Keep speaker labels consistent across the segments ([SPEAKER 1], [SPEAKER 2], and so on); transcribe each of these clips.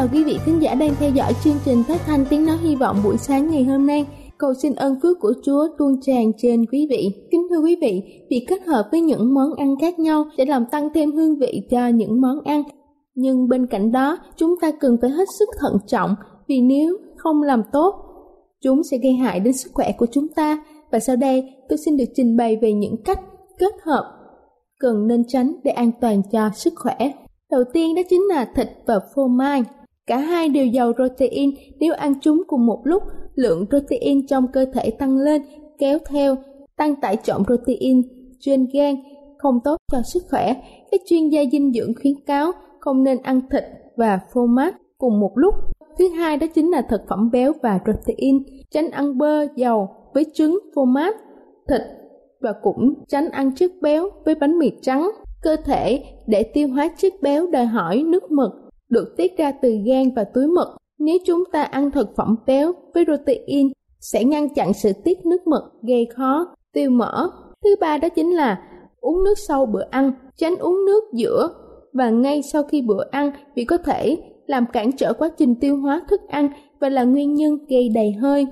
[SPEAKER 1] Chào quý vị khán giả đang theo dõi chương trình phát thanh tiếng nói hy vọng buổi sáng ngày hôm nay. Cầu xin ơn phước của Chúa tuôn tràn trên quý vị. Kính thưa quý vị, việc kết hợp với những món ăn khác nhau sẽ làm tăng thêm hương vị cho những món ăn. Nhưng bên cạnh đó, chúng ta cần phải hết sức thận trọng vì nếu không làm tốt, chúng sẽ gây hại đến sức khỏe của chúng ta. Và sau đây, tôi xin được trình bày về những cách kết hợp cần nên tránh để an toàn cho sức khỏe. Đầu tiên đó chính là thịt và phô mai. Cả hai đều giàu protein, nếu ăn chúng cùng một lúc, lượng protein trong cơ thể tăng lên, kéo theo tăng tải trọng protein trên gan không tốt cho sức khỏe. Các chuyên gia dinh dưỡng khuyến cáo không nên ăn thịt và phô mát cùng một lúc. Thứ hai đó chính là thực phẩm béo và protein, tránh ăn bơ, dầu với trứng, phô mát, thịt và cũng tránh ăn chất béo với bánh mì trắng. Cơ thể để tiêu hóa chất béo đòi hỏi nước mực được tiết ra từ gan và túi mật. Nếu chúng ta ăn thực phẩm béo với protein sẽ ngăn chặn sự tiết nước mật gây khó tiêu mỡ. Thứ ba đó chính là uống nước sau bữa ăn, tránh uống nước giữa và ngay sau khi bữa ăn vì có thể làm cản trở quá trình tiêu hóa thức ăn và là nguyên nhân gây đầy hơi.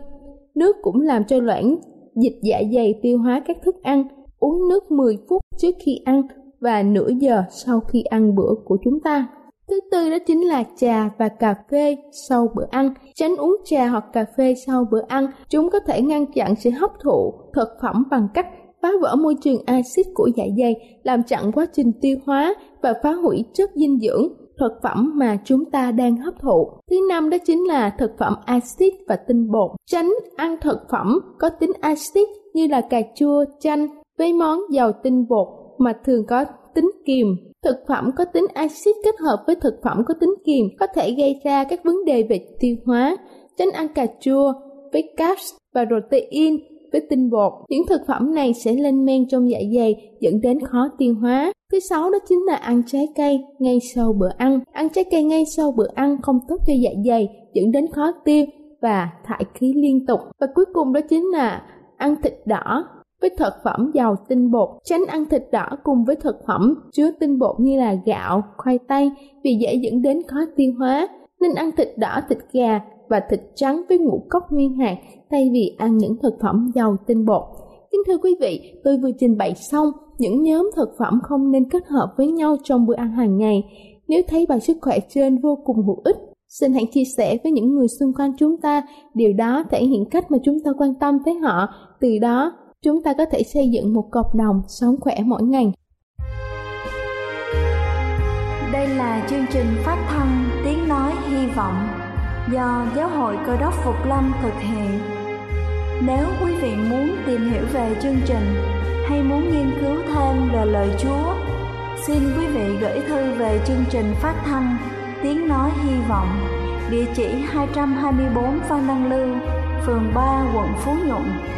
[SPEAKER 1] Nước cũng làm cho loãng dịch dạ dày tiêu hóa các thức ăn. Uống nước 10 phút trước khi ăn và nửa giờ sau khi ăn bữa của chúng ta. Thứ tư đó chính là trà và cà phê sau bữa ăn. Tránh uống trà hoặc cà phê sau bữa ăn. Chúng có thể ngăn chặn sự hấp thụ thực phẩm bằng cách phá vỡ môi trường axit của dạ dày, làm chặn quá trình tiêu hóa và phá hủy chất dinh dưỡng thực phẩm mà chúng ta đang hấp thụ. Thứ năm đó chính là thực phẩm axit và tinh bột. Tránh ăn thực phẩm có tính axit như là cà chua, chanh với món giàu tinh bột mà thường có tính kiềm Thực phẩm có tính axit kết hợp với thực phẩm có tính kiềm có thể gây ra các vấn đề về tiêu hóa. Tránh ăn cà chua với carbs và protein với tinh bột. Những thực phẩm này sẽ lên men trong dạ dày, dẫn đến khó tiêu hóa. Thứ sáu đó chính là ăn trái cây ngay sau bữa ăn. Ăn trái cây ngay sau bữa ăn không tốt cho dạ dày, dẫn đến khó tiêu và thải khí liên tục. Và cuối cùng đó chính là ăn thịt đỏ với thực phẩm giàu tinh bột, tránh ăn thịt đỏ cùng với thực phẩm chứa tinh bột như là gạo, khoai tây vì dễ dẫn đến khó tiêu hóa, nên ăn thịt đỏ, thịt gà và thịt trắng với ngũ cốc nguyên hạt thay vì ăn những thực phẩm giàu tinh bột. Kính thưa quý vị, tôi vừa trình bày xong những nhóm thực phẩm không nên kết hợp với nhau trong bữa ăn hàng ngày. Nếu thấy bài sức khỏe trên vô cùng hữu ích, xin hãy chia sẻ với những người xung quanh chúng ta. Điều đó thể hiện cách mà chúng ta quan tâm tới họ, từ đó chúng ta có thể xây dựng một cộng đồng sống khỏe mỗi ngày.
[SPEAKER 2] Đây là chương trình phát thanh Tiếng Nói Hy Vọng do Giáo hội Cơ đốc Phục Lâm thực hiện. Nếu quý vị muốn tìm hiểu về chương trình hay muốn nghiên cứu thêm về lời Chúa, xin quý vị gửi thư về chương trình phát thanh Tiếng Nói Hy Vọng, địa chỉ 224 Phan Đăng Lưu, phường 3, quận Phú Nhuận,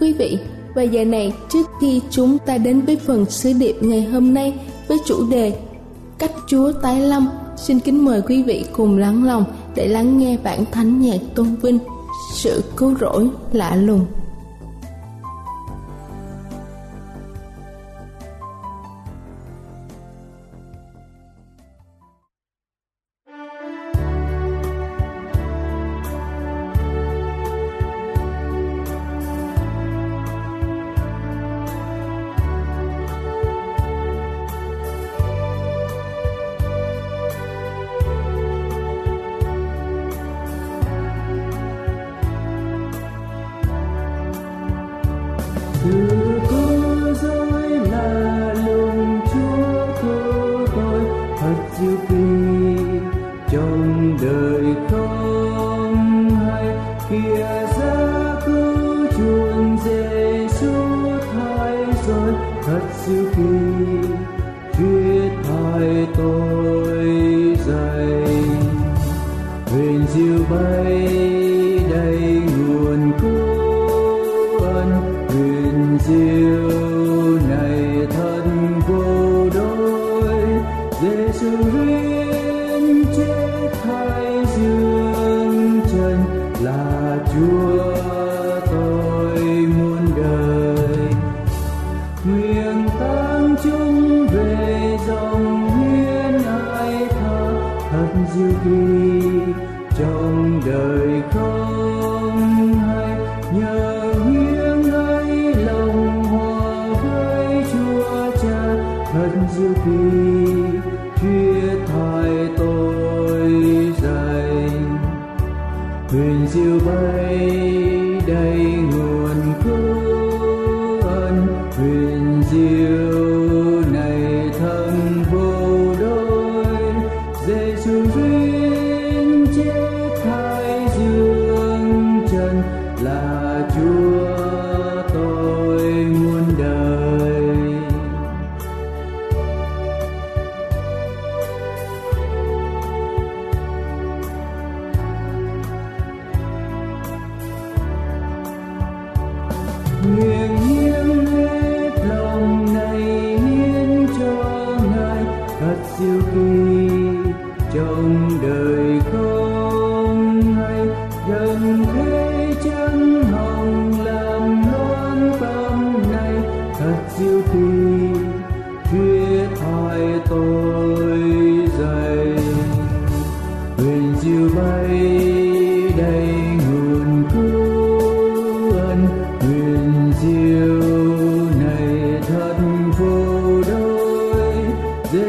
[SPEAKER 3] Quý vị, và giờ này trước khi chúng ta đến với phần sứ điệp ngày hôm nay với chủ đề Cách Chúa tái lâm, xin kính mời quý vị cùng lắng lòng để lắng nghe bản thánh nhạc tôn vinh sự cứu rỗi lạ lùng. mm-hmm.
[SPEAKER 4] Kính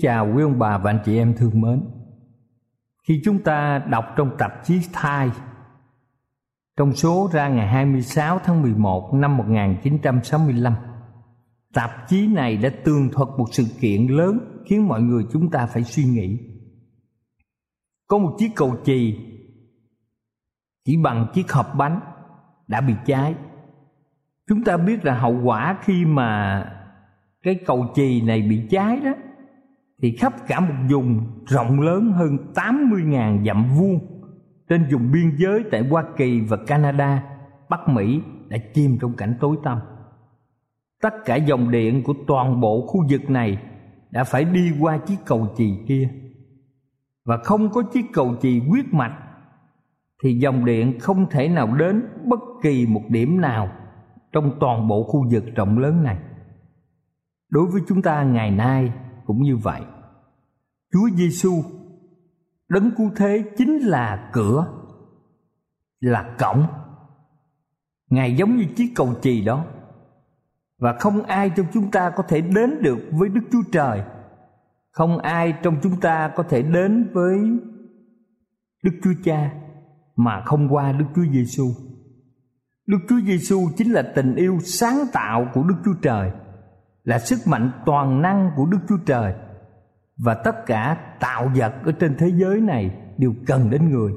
[SPEAKER 4] chào quý ông bà và anh chị em thương mến. Khi chúng ta đọc trong tạp chí Thai, trong số ra ngày 26 tháng 11 năm 1965 Tạp chí này đã tường thuật một sự kiện lớn khiến mọi người chúng ta phải suy nghĩ. Có một chiếc cầu chì chỉ bằng chiếc hộp bánh đã bị cháy. Chúng ta biết là hậu quả khi mà cái cầu chì này bị cháy đó thì khắp cả một vùng rộng lớn hơn 80.000 dặm vuông trên vùng biên giới tại Hoa Kỳ và Canada, Bắc Mỹ đã chìm trong cảnh tối tăm. Tất cả dòng điện của toàn bộ khu vực này đã phải đi qua chiếc cầu chì kia. Và không có chiếc cầu chì quyết mạch, thì dòng điện không thể nào đến bất kỳ một điểm nào trong toàn bộ khu vực rộng lớn này. Đối với chúng ta, ngày nay cũng như vậy. Chúa giêsu đấng cứu thế chính là cửa, là cổng. Ngài giống như chiếc cầu chì đó và không ai trong chúng ta có thể đến được với đức chúa trời. Không ai trong chúng ta có thể đến với đức chúa cha mà không qua đức chúa giêsu đức chúa giêsu chính là tình yêu sáng tạo của đức chúa trời, là sức mạnh toàn năng của đức chúa trời. Và tất cả tạo vật ở trên thế giới này đều cần đến người.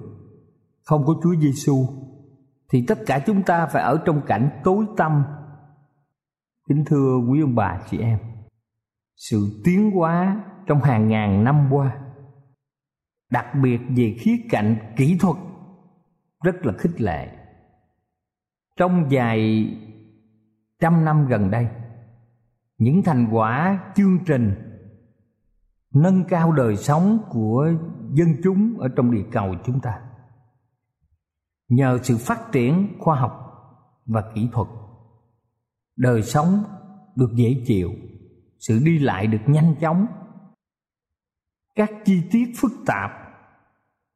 [SPEAKER 4] Không có chúa giêsu thì tất cả chúng ta phải ở trong cảnh tối tăm kính thưa quý ông bà chị em, sự tiến hóa trong hàng ngàn năm qua, đặc biệt về khía cạnh kỹ thuật, rất là khích lệ. Trong vài trăm năm gần đây, những thành quả chương trình nâng cao đời sống của dân chúng ở trong địa cầu chúng ta, nhờ sự phát triển khoa học và kỹ thuật đời sống được dễ chịu, sự đi lại được nhanh chóng. Các chi tiết phức tạp,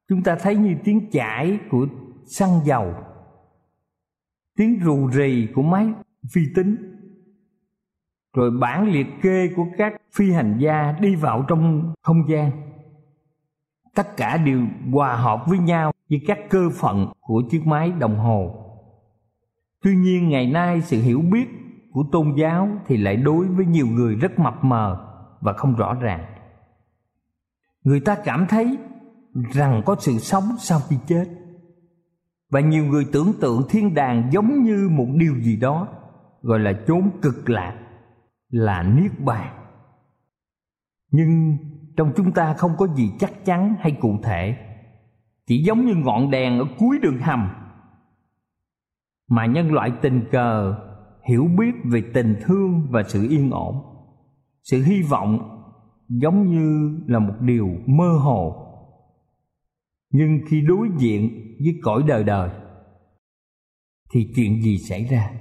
[SPEAKER 4] chúng ta thấy như tiếng chảy của xăng dầu, tiếng rù rì của máy vi tính, rồi bản liệt kê của các phi hành gia đi vào trong không gian. Tất cả đều hòa hợp với nhau như các cơ phận của chiếc máy đồng hồ. Tuy nhiên, ngày nay sự hiểu biết của tôn giáo thì lại đối với nhiều người rất mập mờ và không rõ ràng. Người ta cảm thấy rằng có sự sống sau khi chết. Và nhiều người tưởng tượng thiên đàng giống như một điều gì đó, gọi là chốn cực lạc, là niết bàn. Nhưng trong chúng ta không có gì chắc chắn hay cụ thể, chỉ giống như ngọn đèn ở cuối đường hầm. Mà nhân loại tình cờ hiểu biết về tình thương và sự yên ổn. Sự hy vọng giống như là một điều mơ hồ, nhưng khi đối diện với cõi đời đời thì chuyện gì xảy ra?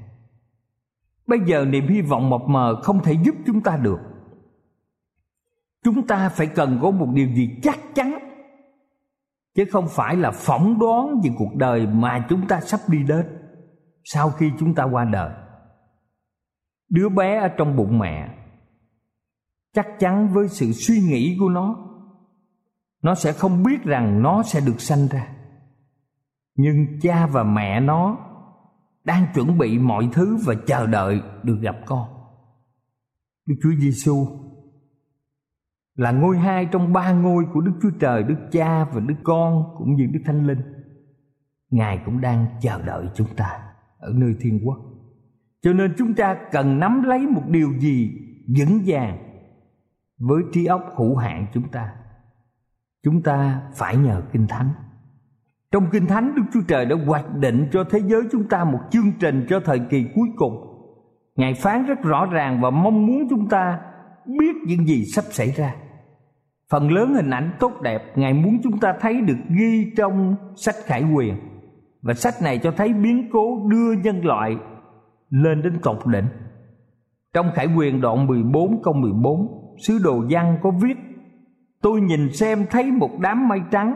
[SPEAKER 4] Bây giờ niềm hy vọng mập mờ không thể giúp chúng ta được. Chúng ta phải cần có một điều gì chắc chắn, chứ không phải là phỏng đoán về cuộc đời mà chúng ta sắp đi đến sau khi chúng ta qua đời đứa bé ở trong bụng mẹ. Chắc chắn với sự suy nghĩ của nó nó sẽ không biết rằng nó sẽ được sanh ra. Nhưng cha và mẹ nó đang chuẩn bị mọi thứ và chờ đợi được gặp con. Đức chúa giêsu là ngôi hai trong ba ngôi của đức chúa trời, đức cha và đức con cũng như đức thánh linh. Ngài cũng đang chờ đợi chúng ta ở nơi thiên quốc cho nên chúng ta cần nắm lấy một điều gì vững vàng với trí óc hữu hạn chúng ta. Chúng ta phải nhờ kinh thánh. Trong kinh thánh, đức chúa trời đã hoạch định cho thế giới chúng ta một chương trình cho thời kỳ cuối cùng. Ngài phán rất rõ ràng và mong muốn chúng ta biết những gì sắp xảy ra. Phần lớn hình ảnh tốt đẹp, ngài muốn chúng ta thấy được ghi trong sách khải quyền và sách này cho thấy biến cố đưa nhân loại lên đến tột đỉnh trong khải quyền đoạn 14 câu 14 sứ đồ văn có viết tôi nhìn xem thấy một đám mây trắng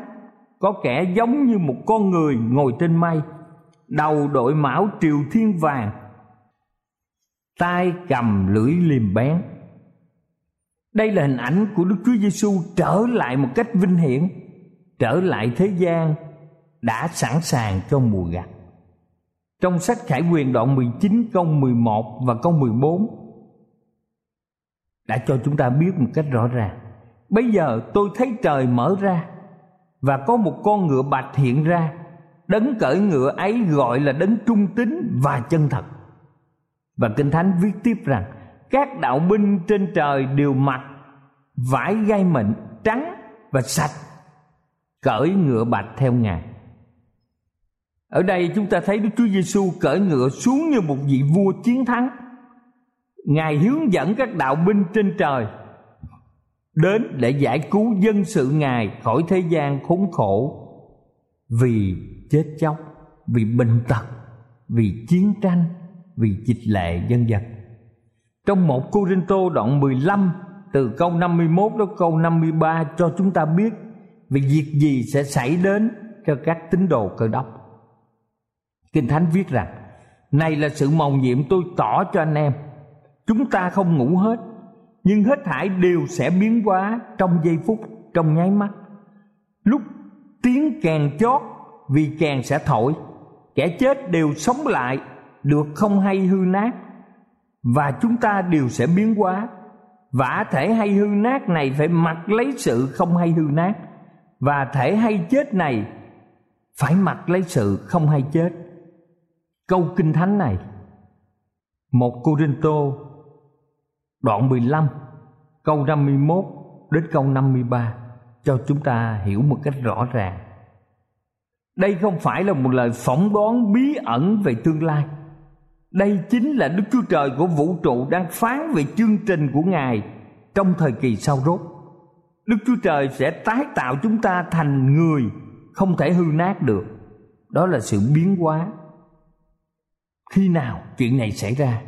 [SPEAKER 4] có kẻ giống như một con người ngồi trên mây đầu đội mão triều thiên vàng tay cầm lưỡi liềm bén đây là hình ảnh của Đức Chúa Giêsu trở lại một cách vinh hiển, trở lại thế gian đã sẵn sàng cho mùa gặt. Trong sách Khải Quyền đoạn 19 câu 11 và câu 14 đã cho chúng ta biết một cách rõ ràng. Bây giờ tôi thấy trời mở ra và có một con ngựa bạch hiện ra. Đấng cởi ngựa ấy gọi là đấng trung tín và chân thật. Và Kinh Thánh viết tiếp rằng, các đạo binh trên trời đều mặc vải gai mịn trắng và sạch, cởi ngựa bạch theo ngài ở đây chúng ta thấy Đức Chúa Giêsu cởi ngựa xuống như một vị vua chiến thắng ngài hướng dẫn các đạo binh trên trời đến để giải cứu dân sự ngài khỏi thế gian khốn khổ vì chết chóc, vì bệnh tật, vì chiến tranh, vì dịch lệ dân dân trong một Cô Rinh Tô đoạn 15 từ câu 51 đến câu 53 cho chúng ta biết về việc gì sẽ xảy đến cho các tín đồ cơ đốc. Kinh Thánh viết rằng, này là sự mầu nhiệm tôi tỏ cho anh em. Chúng ta không ngủ hết, nhưng hết thảy đều sẽ biến hóa trong giây phút, trong nháy mắt. Lúc tiếng kèn chót, vì kèn sẽ thổi, kẻ chết đều sống lại, được không hay hư nát. Và chúng ta đều sẽ biến hóa. Vả thể hay hư nát này phải mặc lấy sự không hay hư nát. Và thể hay chết này phải mặc lấy sự không hay chết câu kinh thánh này, một Cô Rinh Tô đoạn 15 câu 51 đến câu 53 cho chúng ta hiểu một cách rõ ràng. Đây không phải là một lời phỏng đoán bí ẩn về tương lai. Đây chính là Đức Chúa Trời của vũ trụ đang phán về chương trình của Ngài trong thời kỳ sau rốt. Đức Chúa Trời sẽ tái tạo chúng ta thành người không thể hư nát được. Đó là sự biến hóa. Khi nào chuyện này xảy ra?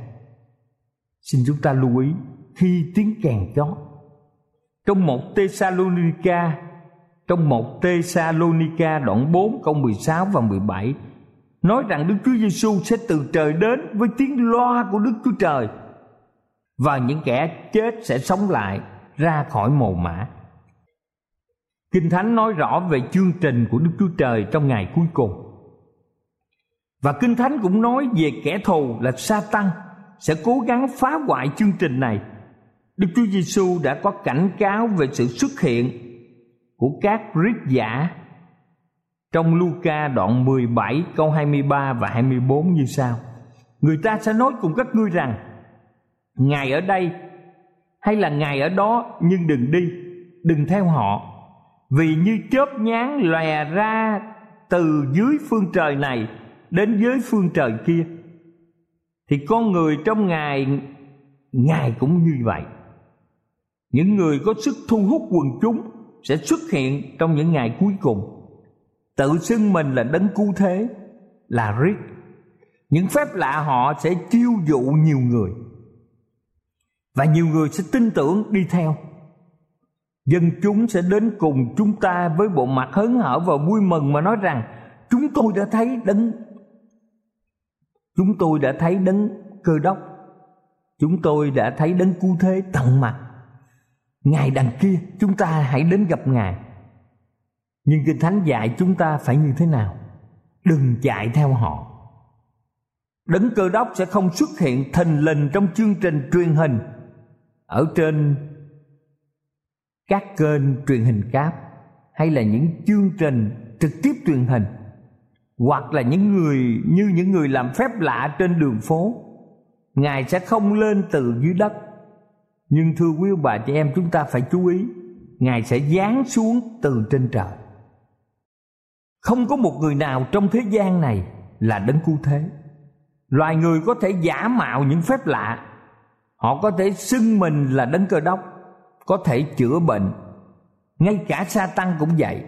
[SPEAKER 4] Xin chúng ta lưu ý, khi tiếng kèn chót trong một Tesalonica trong một Tesalonica đoạn 4 câu 16 và 17 nói rằng Đức Chúa Giêsu sẽ từ trời đến với tiếng loa của Đức Chúa Trời, và những kẻ chết sẽ sống lại ra khỏi mồ mã. Kinh Thánh nói rõ về chương trình của Đức Chúa Trời trong ngày cuối cùng. Và Kinh Thánh cũng nói về kẻ thù là Sa-tăng sẽ cố gắng phá hoại chương trình này. Đức Chúa Giêsu đã có cảnh cáo về sự xuất hiện của các rít giả trong Luca đoạn 17 câu 23 và 24 như sau. Người ta sẽ nói cùng các ngươi rằng Ngài ở đây hay là Ngài ở đó nhưng đừng đi, đừng theo họ. Vì như chớp nhán lòe ra từ dưới phương trời này đến dưới phương trời kia. Thì con người trong ngài ngài cũng như vậy. Những người có sức thu hút quần chúng sẽ xuất hiện trong những ngày cuối cùng. Tự xưng mình là đấng cứu thế, là riết những phép lạ họ sẽ chiêu dụ nhiều người. Và nhiều người sẽ tin tưởng đi theo. Dân chúng sẽ đến cùng chúng ta với bộ mặt hớn hở và vui mừng mà nói rằng, chúng tôi đã thấy đấng chúng tôi đã thấy đấng cơ đốc. Chúng tôi đã thấy đấng cứu thế tận mặt. Ngài đằng kia, chúng ta hãy đến gặp ngài. Nhưng kinh thánh dạy chúng ta phải như thế nào? Đừng chạy theo họ. Đấng cơ đốc sẽ không xuất hiện thình lình trong chương trình truyền hình. Ở trên các kênh truyền hình cáp hay là những chương trình trực tiếp truyền hình hoặc là những người, như những người làm phép lạ trên đường phố. Ngài sẽ không lên từ dưới đất. Nhưng thưa quý bà chị em, chúng ta phải chú ý, ngài sẽ giáng xuống từ trên trời. Không có một người nào trong thế gian này là đấng cứu thế. Loài người có thể giả mạo những phép lạ. Họ có thể xưng mình là đấng cơ đốc, có thể chữa bệnh. Ngay cả sa tăng cũng vậy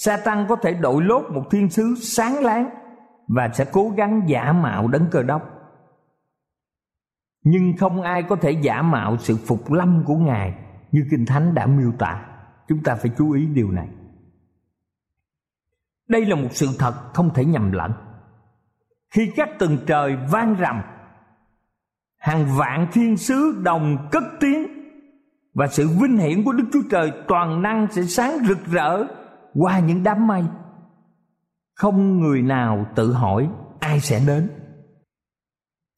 [SPEAKER 4] sa tăng có thể đội lốt một thiên sứ sáng láng và sẽ cố gắng giả mạo đấng cơ đốc. Nhưng không ai có thể giả mạo sự phục lâm của ngài như kinh thánh đã miêu tả. Chúng ta phải chú ý điều này. Đây là một sự thật không thể nhầm lẫn. Khi các tầng trời vang rầm hàng vạn thiên sứ đồng cất tiếng và sự vinh hiển của đức chúa trời toàn năng sẽ sáng rực rỡ qua những đám mây. Không người nào tự hỏi ai sẽ đến.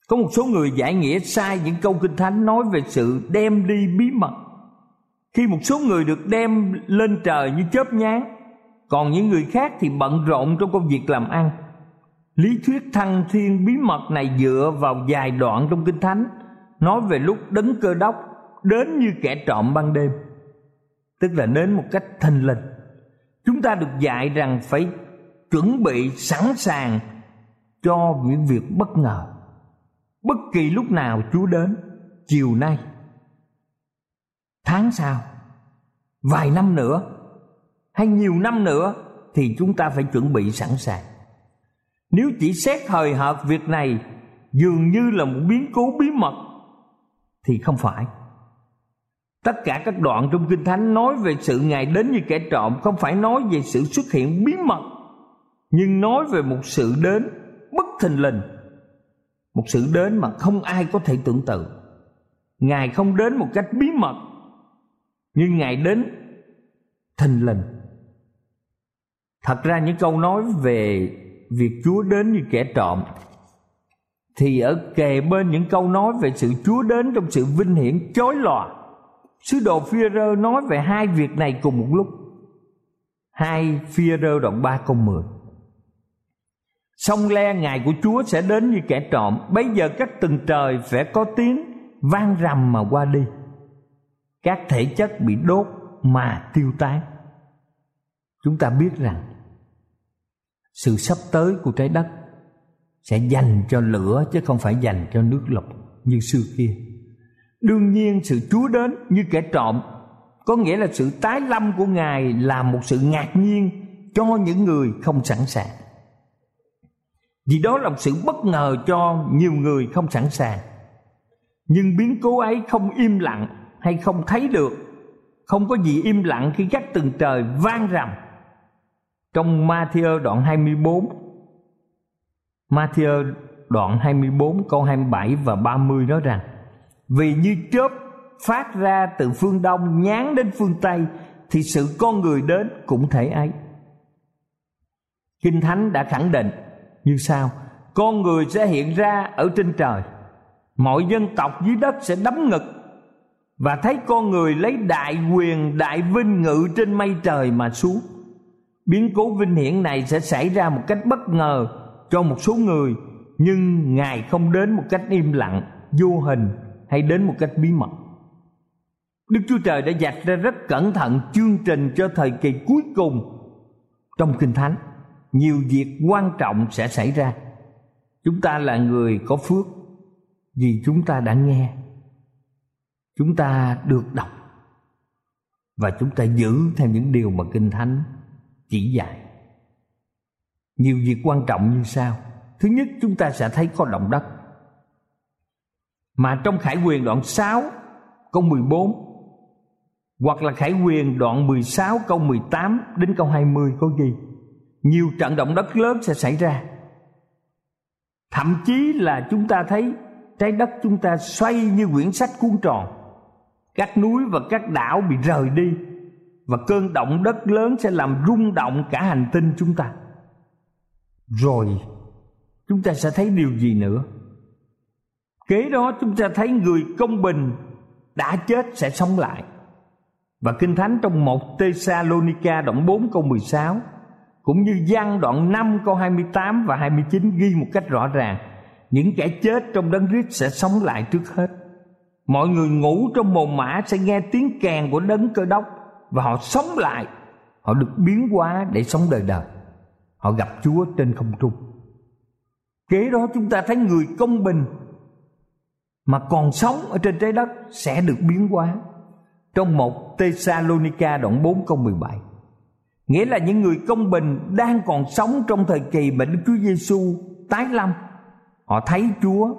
[SPEAKER 4] Có một số người giải nghĩa sai những câu kinh thánh nói về sự đem đi bí mật. Khi một số người được đem lên trời như chớp nhán còn những người khác thì bận rộn trong công việc làm ăn. Lý thuyết thăng thiên bí mật này dựa vào vài đoạn trong kinh thánh, nói về lúc đấng cơ đốc đến như kẻ trộm ban đêm. Tức là đến một cách thình lình chúng ta được dạy rằng phải chuẩn bị sẵn sàng cho những việc bất ngờ. Bất kỳ lúc nào chúa đến, chiều nay, tháng sau, vài năm nữa, hay nhiều năm nữa, thì chúng ta phải chuẩn bị sẵn sàng. Nếu chỉ xét hời hợt việc này dường như là một biến cố bí mật, thì không phải tất cả các đoạn trong kinh thánh nói về sự ngài đến như kẻ trộm, không phải nói về sự xuất hiện bí mật, nhưng nói về một sự đến bất thình lình. Một sự đến mà không ai có thể tưởng tượng. Ngài không đến một cách bí mật, nhưng ngài đến thình lình. Thật ra những câu nói về việc chúa đến như kẻ trộm, thì ở kề bên những câu nói về sự chúa đến trong sự vinh hiển chói lòa sứ đồ phi rơ nói về hai việc này cùng một lúc. Hai phi rơ đoạn ba câu mười. Sông le ngày của chúa sẽ đến như kẻ trộm. Bây giờ các tầng trời sẽ có tiếng vang rầm mà qua đi. Các thể chất bị đốt mà tiêu tán. Chúng ta biết rằng sự sắp tới của trái đất sẽ dành cho lửa chứ không phải dành cho nước lọc như xưa kia đương nhiên sự chúa đến như kẻ trộm có nghĩa là sự tái lâm của ngài là một sự ngạc nhiên cho những người không sẵn sàng. Vì đó là một sự bất ngờ cho nhiều người không sẵn sàng. Nhưng biến cố ấy không im lặng hay không thấy được, không có gì im lặng khi các tầng trời vang rầm trong Matthew đoạn 24 Matthew đoạn 24 câu 27 và 30 nói rằng vì như chớp phát ra từ phương đông nhán đến phương tây thì sự con người đến cũng thể ấy. Kinh Thánh đã khẳng định như sau: Con người sẽ hiện ra ở trên trời, mọi dân tộc dưới đất sẽ đấm ngực và thấy con người lấy đại quyền đại vinh ngự trên mây trời mà xuống. Biến cố vinh hiển này sẽ xảy ra một cách bất ngờ cho một số người nhưng ngài không đến một cách im lặng vô hình hay đến một cách bí mật. Đức chúa trời đã dạch ra rất cẩn thận chương trình cho thời kỳ cuối cùng. Trong kinh thánh, nhiều việc quan trọng sẽ xảy ra. Chúng ta là người có phước vì chúng ta đã nghe. Chúng ta được đọc. Và chúng ta giữ theo những điều mà kinh thánh chỉ dạy. Nhiều việc quan trọng như sau. Thứ nhất, chúng ta sẽ thấy có động đất mà trong khải quyền đoạn 6 câu 14 hoặc là khải quyền đoạn 16 câu 18 đến câu 20 có gì? Nhiều trận động đất lớn sẽ xảy ra. Thậm chí là chúng ta thấy trái đất chúng ta xoay như quyển sách cuốn tròn. Các núi và các đảo bị rời đi và cơn động đất lớn sẽ làm rung động cả hành tinh chúng ta. Rồi, chúng ta sẽ thấy điều gì nữa? Kế đó chúng ta thấy người công bình đã chết sẽ sống lại. Và Kinh Thánh trong một Thessalonica đoạn 4 câu 16 Cũng như gian đoạn 5 câu 28 và 29 ghi một cách rõ ràng, Những kẻ chết trong đấng Christ sẽ sống lại trước hết. Mọi người ngủ trong mồ mã sẽ nghe tiếng kèn của đấng cơ đốc Và họ sống lại. Họ được biến hóa để sống đời đời. Họ gặp Chúa trên không trung. Kế đó chúng ta thấy người công bình mà còn sống ở trên trái đất Sẽ được biến hóa. Trong một Thessalonica đoạn 4 câu 17 Nghĩa là những người công bình Đang còn sống trong thời kỳ mà Đức Chúa Giêsu tái lâm. Họ thấy Chúa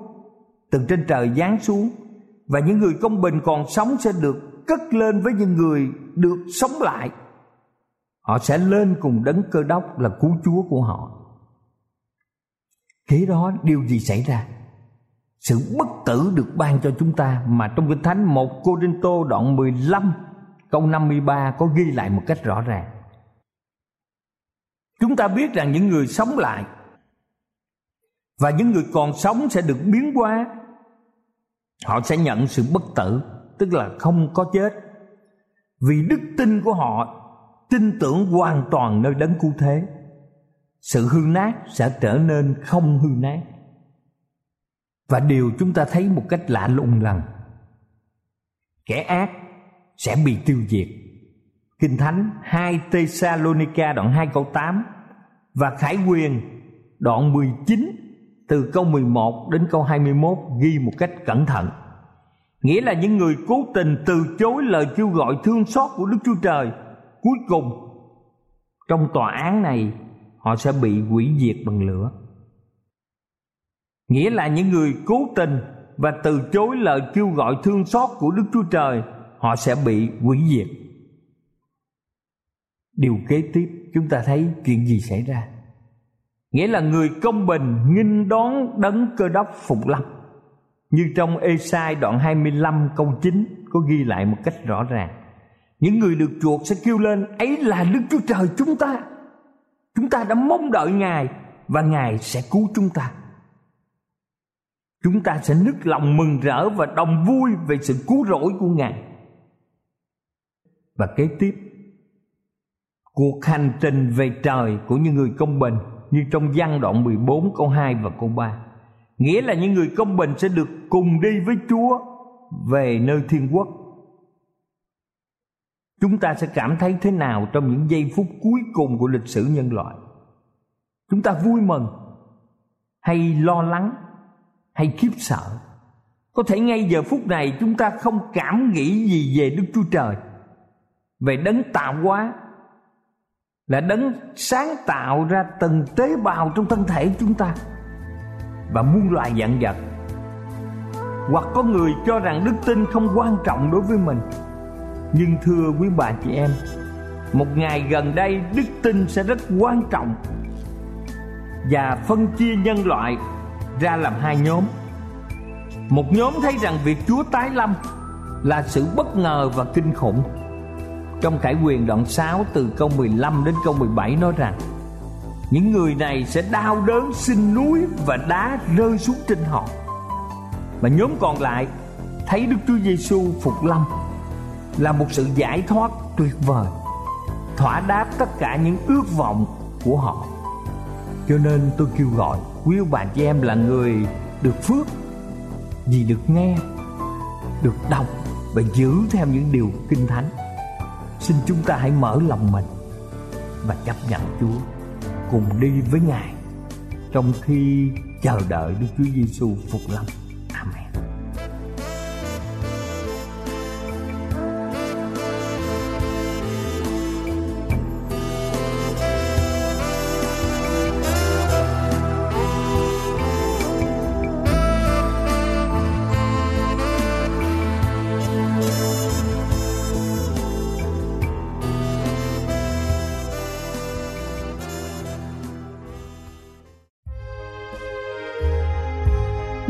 [SPEAKER 4] từ trên trời giáng xuống, và những người công bình còn sống sẽ được cất lên với những người được sống lại. Họ sẽ lên cùng đấng cơ đốc là cứu chúa của họ. Kế đó điều gì xảy ra? Sự bất tử được ban cho chúng ta. Mà trong kinh thánh một Cô Đinh Tô đoạn 15 câu 53 có ghi lại một cách rõ ràng. Chúng ta biết rằng những người sống lại và những người còn sống sẽ được biến hóa. Họ sẽ nhận sự bất tử, tức là không có chết. Vì đức tin của họ, tin tưởng hoàn toàn nơi đấng cứu thế, sự hư nát sẽ trở nên không hư nát và điều chúng ta thấy một cách lạ lùng rằng, kẻ ác sẽ bị tiêu diệt Kinh Thánh 2 Thessalonica đoạn 2 câu 8 và Khải Quyền đoạn 19 từ câu 11 đến câu 21 ghi một cách cẩn thận. Nghĩa là những người cố tình từ chối lời kêu gọi thương xót của Đức Chúa Trời, cuối cùng trong tòa án này họ sẽ bị hủy diệt bằng lửa nghĩa là những người cố tình và từ chối lời kêu gọi thương xót của đức chúa trời, họ sẽ bị hủy diệt. Điều kế tiếp, chúng ta thấy chuyện gì xảy ra? Nghĩa là người công bình nghinh đón đấng cơ đốc phục lâm. Như trong Ê-sai đoạn 25 câu 9 có ghi lại một cách rõ ràng. Những người được chuộc sẽ kêu lên, ấy là đức chúa trời chúng ta. Chúng ta đã mong đợi ngài và ngài sẽ cứu chúng ta chúng ta sẽ nức lòng mừng rỡ và đồng vui về sự cứu rỗi của ngài. Và kế tiếp, cuộc hành trình về trời của những người công bình như trong văn đoạn 14 câu 2 và câu 3 nghĩa là những người công bình sẽ được cùng đi với Chúa về nơi thiên quốc. Chúng ta sẽ cảm thấy thế nào trong những giây phút cuối cùng của lịch sử nhân loại? Chúng ta vui mừng hay lo lắng? Hay khiếp sợ. Có thể ngay giờ phút này chúng ta không cảm nghĩ gì về đức chúa trời. Về đấng tạo hóa, là đấng sáng tạo ra từng tế bào trong thân thể chúng ta và muôn loài dạng vật. Hoặc có người cho rằng đức tin không quan trọng đối với mình. Nhưng thưa quý bà chị em, một ngày gần đây đức tin sẽ rất quan trọng. Và phân chia nhân loại ra làm hai nhóm. Một nhóm thấy rằng việc chúa tái lâm là sự bất ngờ và kinh khủng. Trong Khải quyền đoạn 6 từ câu 15 đến câu 17 nói rằng, Những người này sẽ đau đớn xin núi và đá rơi xuống trên họ. Mà nhóm còn lại thấy Đức Chúa Giêsu phục lâm Là một sự giải thoát tuyệt vời, Thỏa đáp tất cả những ước vọng của họ. Cho nên tôi kêu gọi quý ông bà chị em là người được phước Vì được nghe, được đọc và giữ theo những điều kinh thánh xin chúng ta hãy mở lòng mình và chấp nhận Chúa cùng đi với Ngài trong khi chờ đợi Đức Chúa Giêsu phục lâm.